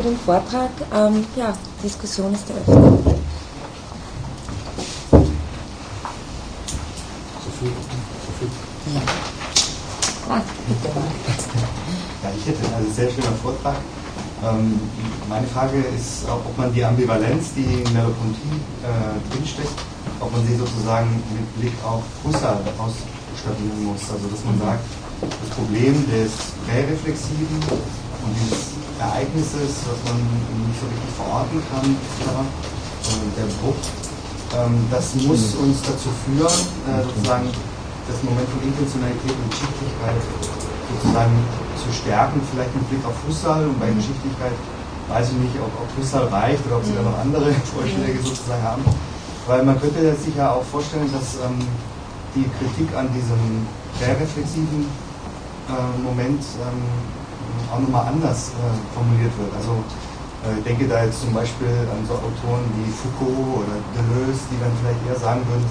für den Vortrag. Ähm, ja, Diskussion ist eröffnet. Sophie, Sophie. Ja. Ah, bitte. Ja, ich hätte also sehr schöner Vortrag. Ähm, meine Frage ist, ob man die Ambivalenz, die in Merleau-Ponty äh, drinsteckt, ob man sie sozusagen mit Blick auf Husserl ausstabieren muss. Also dass man sagt, das Problem des Präreflexiven und dieses Ereignisses, was man nicht so richtig verorten kann, der Bruch, ähm, das muss mhm. uns dazu führen, äh, sozusagen das Moment von Intentionalität und Geschichtlichkeit sozusagen zu stärken, vielleicht mit Blick auf Husserl und bei mhm. Geschichtlichkeit weiß ich nicht, ob, ob Husserl reicht oder ob Sie da noch andere Vorschläge sozusagen haben. Weil man könnte sich ja auch vorstellen, dass ähm, die Kritik an diesem präreflexiven äh, Moment ähm, auch nochmal anders äh, formuliert wird. Also äh, ich denke da jetzt zum Beispiel an so Autoren wie Foucault oder Deleuze, die dann vielleicht eher sagen würden,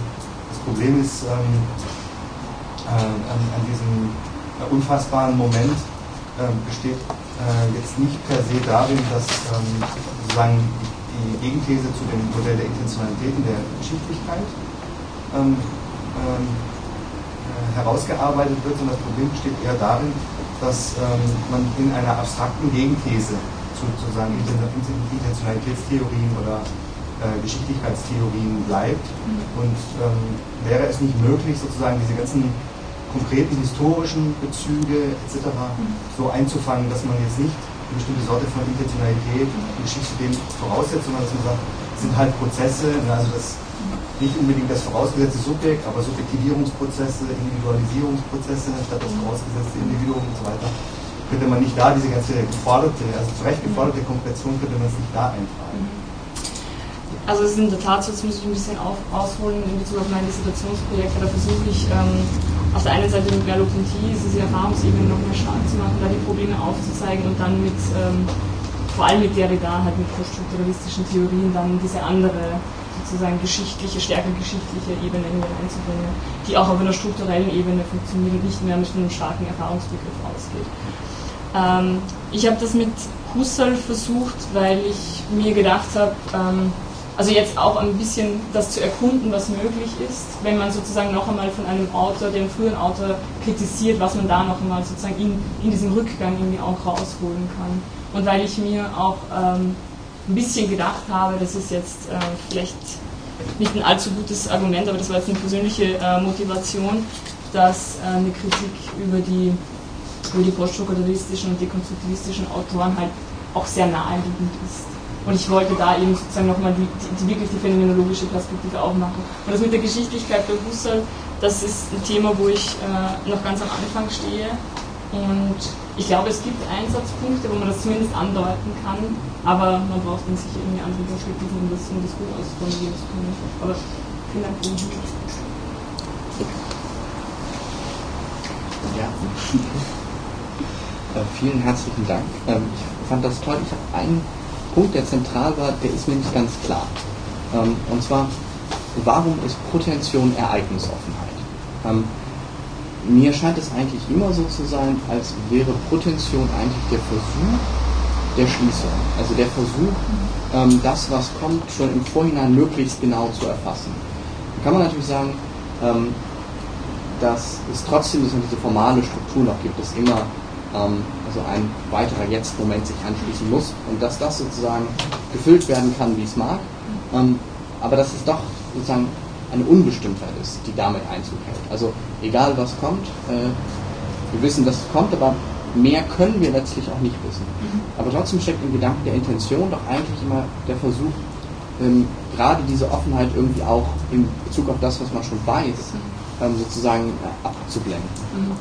das Problem ist ähm, äh, an, an, diesem äh, unfassbaren Moment äh, besteht äh, jetzt nicht per se darin, dass ähm, sozusagen die Gegenthese zu dem Modell der Intentionalität und der Geschichtlichkeit ähm, ähm, herausgearbeitet wird, sondern das Problem besteht eher darin, dass ähm, man in einer abstrakten Gegenthese zu sozusagen Intentionalitätstheorien oder äh, Geschichtlichkeitstheorien bleibt. Mhm. Und ähm, wäre es nicht möglich, sozusagen diese ganzen konkreten historischen Bezüge etc. Mhm. so einzufangen, dass man jetzt nicht eine bestimmte Sorte von Intentionalität und Geschichte dem voraussetzt, sondern dass man sagt, es sind halt Prozesse, ne, also das nicht unbedingt das vorausgesetzte Subjekt, aber Subjektivierungsprozesse, Individualisierungsprozesse statt das vorausgesetzte Individuum und so weiter. Könnte man nicht da diese ganze geforderte, also zu Recht geforderte Kompression, könnte man es nicht da eintragen? Also es ist in der Tat so, jetzt muss ich ein bisschen auf, ausholen in Bezug auf meine Dissertationsprojekte. Da versuche ich ähm, auf der einen Seite mit Merleau-Ponty diese Erfahrungsebene noch mehr stark zu machen, da die Probleme aufzuzeigen und dann mit, ähm, vor allem mit Derrida, halt mit poststrukturalistischen Theorien, dann diese andere sozusagen geschichtliche, stärker geschichtliche Ebene hier einzubringen, die auch auf einer strukturellen Ebene funktioniert und nicht mehr mit einem starken Erfahrungsbegriff ausgeht. Ähm, ich habe das mit Husserl versucht, weil ich mir gedacht habe, ähm, also jetzt auch ein bisschen das zu erkunden, was möglich ist, wenn man sozusagen noch einmal von einem Autor, dem frühen Autor kritisiert, was man da noch einmal sozusagen in, in diesem Rückgang irgendwie auch rausholen kann. Und weil ich mir auch ähm, ein bisschen gedacht habe, das ist jetzt äh, vielleicht nicht ein allzu gutes Argument, aber das war jetzt eine persönliche äh, Motivation, dass äh, eine Kritik über die, über die poststrukturalistischen und dekonstruktivistischen Autoren halt auch sehr naheliegend ist. Und ich wollte da eben sozusagen nochmal die, die, die, wirklich die phänomenologische Perspektive aufmachen. Und das mit der Geschichtlichkeit bei Husserl, das ist ein Thema, wo ich äh, noch ganz am Anfang stehe und ich glaube, es gibt Einsatzpunkte, wo man das zumindest andeuten kann, aber man braucht dann sicher irgendwie andere Perspektiven, um das, um das gut ausformulieren zu können. Aber vielen Dank. Ja. Äh, vielen herzlichen Dank. Ähm, ich fand das toll. Ich habe einen Punkt, der zentral war, der ist mir nicht ganz klar. Ähm, und zwar, warum ist Potention Ereignisoffenheit? Ähm, mir scheint es eigentlich immer so zu sein, als wäre Potention eigentlich der Versuch der Schließung. Also der Versuch, ähm, das, was kommt, schon im Vorhinein möglichst genau zu erfassen. Da kann man natürlich sagen, ähm, dass es trotzdem diese formale Struktur noch gibt, dass immer ähm, also ein weiterer Jetzt-Moment sich anschließen muss und dass das sozusagen gefüllt werden kann, wie es mag, ähm, aber dass es doch sozusagen eine Unbestimmtheit ist, die damit Einzug hält. Also egal was kommt, äh, wir wissen, dass es kommt, aber mehr können wir letztlich auch nicht wissen. Mhm. Aber trotzdem steckt im Gedanken der Intention doch eigentlich immer der Versuch, ähm, gerade diese Offenheit irgendwie auch in Bezug auf das, was man schon weiß, mhm. ähm, sozusagen äh, abzublenden. Mhm.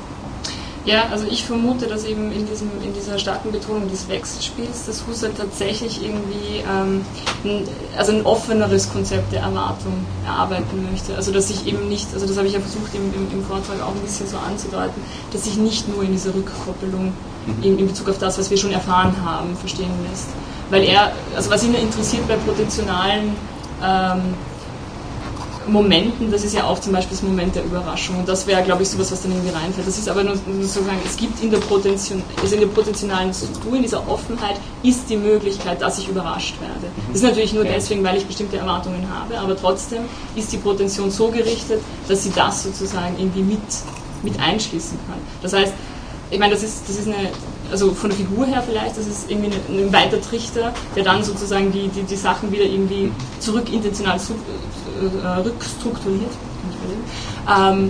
Ja, also ich vermute, dass eben in, diesem, in dieser starken Betonung des Wechselspiels, dass Husserl tatsächlich irgendwie ähm, ein, also ein offeneres Konzept der Erwartung erarbeiten möchte. Also dass ich eben nicht, also das habe ich ja versucht im, im, im Vortrag auch ein bisschen so anzudeuten, dass sich nicht nur in dieser Rückkoppelung mhm. in, in Bezug auf das, was wir schon erfahren haben, verstehen lässt. Weil er, also was ihn interessiert bei potentionalen ähm, Momenten, das ist ja auch zum Beispiel das Moment der Überraschung. Und das wäre, glaube ich, sowas, was dann irgendwie reinfällt. Das ist aber nur, nur sozusagen, es gibt in der, Potention, also in der potenzialen Struktur, in dieser Offenheit, ist die Möglichkeit, dass ich überrascht werde. Das ist natürlich nur deswegen, weil ich bestimmte Erwartungen habe, aber trotzdem ist die Potention so gerichtet, dass sie das sozusagen irgendwie mit, mit einschließen kann. Das heißt, ich meine, das ist, das ist eine, also von der Figur her vielleicht, das ist irgendwie ein, weiter Trichter, der dann sozusagen die, die, die Sachen wieder irgendwie zurück intentional äh, rückstrukturiert. Ähm,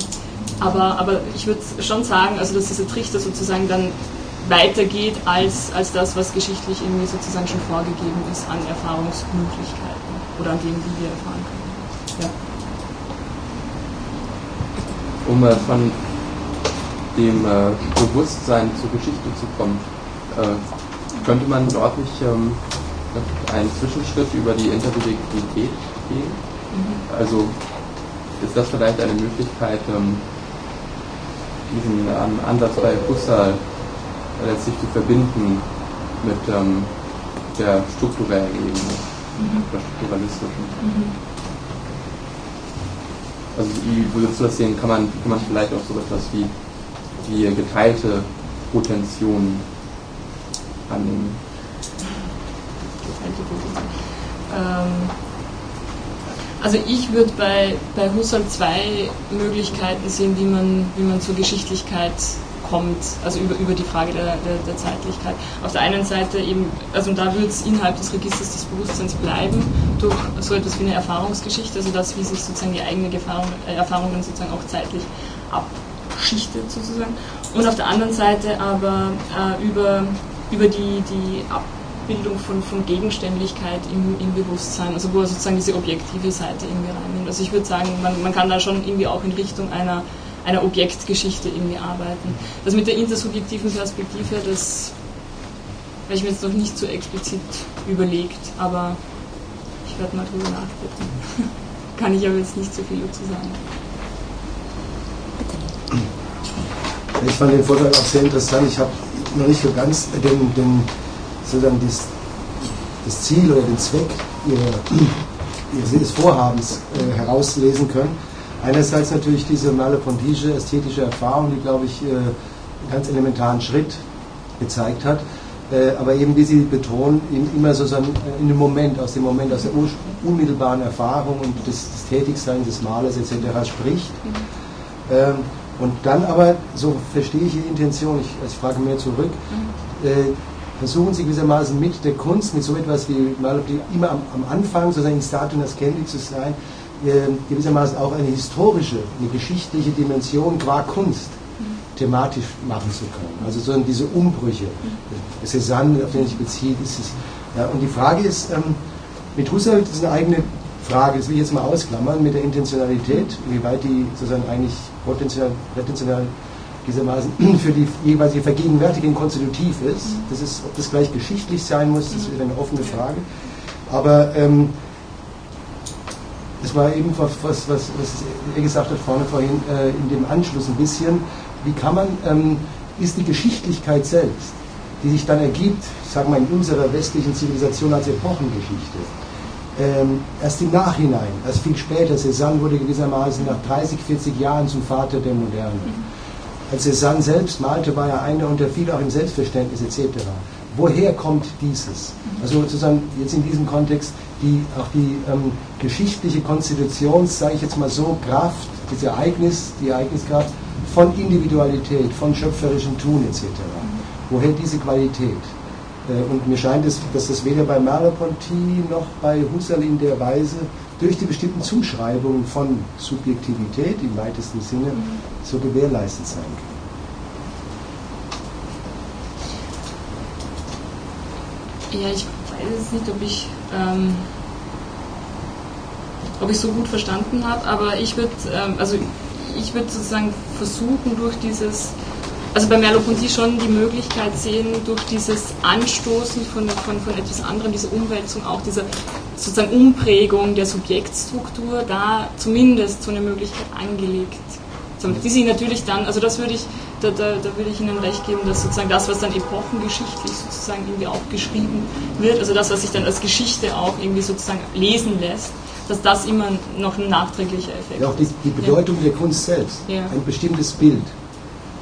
aber, aber ich würde schon sagen, also dass dieser Trichter sozusagen dann weitergeht als, als das, was geschichtlich irgendwie sozusagen schon vorgegeben ist an Erfahrungsmöglichkeiten oder an dem, wie wir erfahren können. Ja. Um von dem äh, Bewusstsein zur Geschichte zu kommen, äh, könnte man dort nicht ähm, einen Zwischenschritt über die Intersubjektivität gehen? Mhm. Also ist das vielleicht eine Möglichkeit, ähm, diesen ähm, Ansatz bei Husserl letztlich zu verbinden mit ähm, der strukturellen Ebene, mhm. der strukturalistischen? Mhm. Also wie würdest du das sehen? Kann man, kann man vielleicht auch so etwas wie die geteilte Potention annehmen. Ähm, also ich würde bei, bei Husserl zwei Möglichkeiten sehen, wie man, wie man zur Geschichtlichkeit kommt, also über, über die Frage der, der, der Zeitlichkeit. Auf der einen Seite eben, also da würde es innerhalb des Registers des Bewusstseins bleiben, durch so etwas wie eine Erfahrungsgeschichte, also das, wie sich sozusagen die eigene Erfahrung, äh, Erfahrung dann sozusagen auch zeitlich ab, schichtet sozusagen. Und auf der anderen Seite aber äh, über, über die, die Abbildung von, von Gegenständlichkeit im, im Bewusstsein, also wo er sozusagen diese objektive Seite irgendwie reinnimmt. Also ich würde sagen, man, man kann da schon irgendwie auch in Richtung einer, einer Objektgeschichte irgendwie arbeiten. Das mit der intersubjektiven Perspektive, das habe ich mir jetzt noch nicht so explizit überlegt, aber ich werde mal drüber nachdenken. kann ich aber jetzt nicht so viel dazu sagen. Ich fand den Vortrag auch sehr interessant. Ich habe noch nicht so ganz den, den, sozusagen das, das Ziel oder den Zweck ihres Vorhabens äh, herauslesen können. Einerseits natürlich diese malapontische ästhetische Erfahrung, die, glaube ich, äh, einen ganz elementaren Schritt gezeigt hat. Äh, aber eben, wie Sie betonen, in, immer sozusagen äh, in dem Moment, aus dem Moment, aus der unmittelbaren Erfahrung und des, des Tätigseins des Malers etc. spricht. Mhm. Ähm, und dann aber, so verstehe ich Ihre Intention, ich, ich frage mehr zurück, mhm. äh, versuchen Sie gewissermaßen mit der Kunst, mit so etwas wie immer am, am Anfang, sozusagen in Statum Ascendi zu sein, äh, gewissermaßen auch eine historische, eine geschichtliche Dimension qua Kunst mhm. thematisch machen zu können. Also so diese Umbrüche. Mhm. Cézanne, auf den sich bezieht, ist es. Ja, und die Frage ist, ähm, mit Husserl, das ist eine eigene Frage, das will ich jetzt mal ausklammern, mit der Intentionalität, inwieweit die sozusagen eigentlich potenziell, potenziell gewissermaßen für die jeweilige Vergegenwärtigung konstitutiv ist. Das ist, ob das gleich geschichtlich sein muss, das ist wieder eine offene Frage. Aber ähm, das war eben was, was, was, er gesagt hat vorne vorhin äh, in dem Anschluss ein bisschen. Wie kann man, ähm, ist die Geschichtlichkeit selbst, die sich dann ergibt, sagen wir in unserer westlichen Zivilisation als Epochengeschichte, ähm, erst im Nachhinein, erst viel später, Cézanne wurde gewissermaßen nach 30, 40 Jahren zum Vater der Moderne. Als Cézanne selbst malte, war er einer und der fiel auch im Selbstverständnis etc. Woher kommt dieses? Also sozusagen jetzt in diesem Kontext die, auch die ähm, geschichtliche Konstitution, sage ich jetzt mal so, Kraft, das Ereignis, die Ereigniskraft von Individualität, von schöpferischem Tun etc. Woher diese Qualität? Äh, und mir scheint es, dass das weder bei Merleau-Ponty noch bei Husserl in der Weise durch die bestimmten Zuschreibungen von Subjektivität im weitesten Sinne so gewährleistet sein kann. Ja, ich weiß nicht, ob ich, ähm, ob ich so gut verstanden habe, aber ich würde ähm, also ich würde sozusagen versuchen, durch dieses also bei Merleau-Ponty schon die Möglichkeit sehen, durch dieses Anstoßen von, von, von etwas anderem, diese Umwälzung, auch diese sozusagen Umprägung der Subjektstruktur, da zumindest so eine Möglichkeit angelegt die sie natürlich dann, also das würde ich, da, da, da würde ich Ihnen recht geben, dass sozusagen das, was dann epochengeschichtlich sozusagen irgendwie auch geschrieben wird, also das, was sich dann als Geschichte auch irgendwie sozusagen lesen lässt, dass das immer noch ein nachträglicher Effekt Ja, auch die, die Bedeutung der Kunst selbst. Ja. Ein bestimmtes Bild.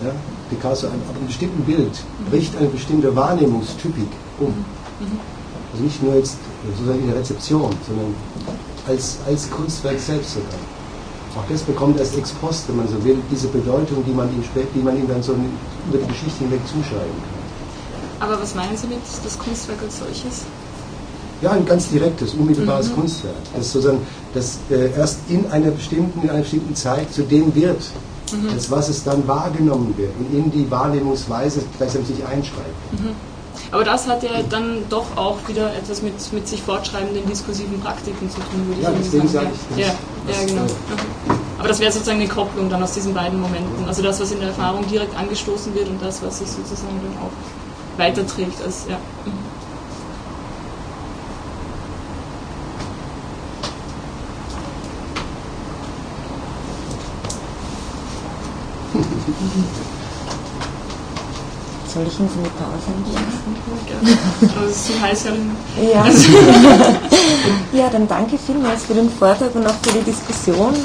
Ja? Picasso, ein, ab einem bestimmten Bild bricht eine bestimmte Wahrnehmungstypik um. Also nicht nur jetzt sozusagen in der Rezeption, sondern als, als Kunstwerk selbst sogar. Auch das bekommt erst ex post, wenn man so will, diese Bedeutung, die man ihm spät, die man ihm dann so über die Geschichte hinweg zuschreiben kann. Aber was meinen Sie mit das Kunstwerk als solches? Ja, ein ganz direktes, unmittelbares Kunstwerk. Das sozusagen das äh, erst in einer bestimmten, in einer bestimmten Zeit zu dem wird, als was es dann wahrgenommen wird und in die Wahrnehmungsweise gleichsam sich einschreibt. Aber das hat ja dann doch auch wieder etwas mit, mit sich fortschreibenden diskursiven Praktiken zu tun, würde Ja, ich deswegen sagen. sage ich, ja, das- ja, das, genau. äh, Mhm. Aber das wäre sozusagen eine Kopplung dann aus diesen beiden Momenten. Also das, was in der Erfahrung direkt angestoßen wird und das, was sich sozusagen dann auch weiterträgt. Als, ja. Soll ich uns die Pause ist zu heiß, ja. Ja. ja, dann danke vielmals für den Vortrag und auch für die Diskussion.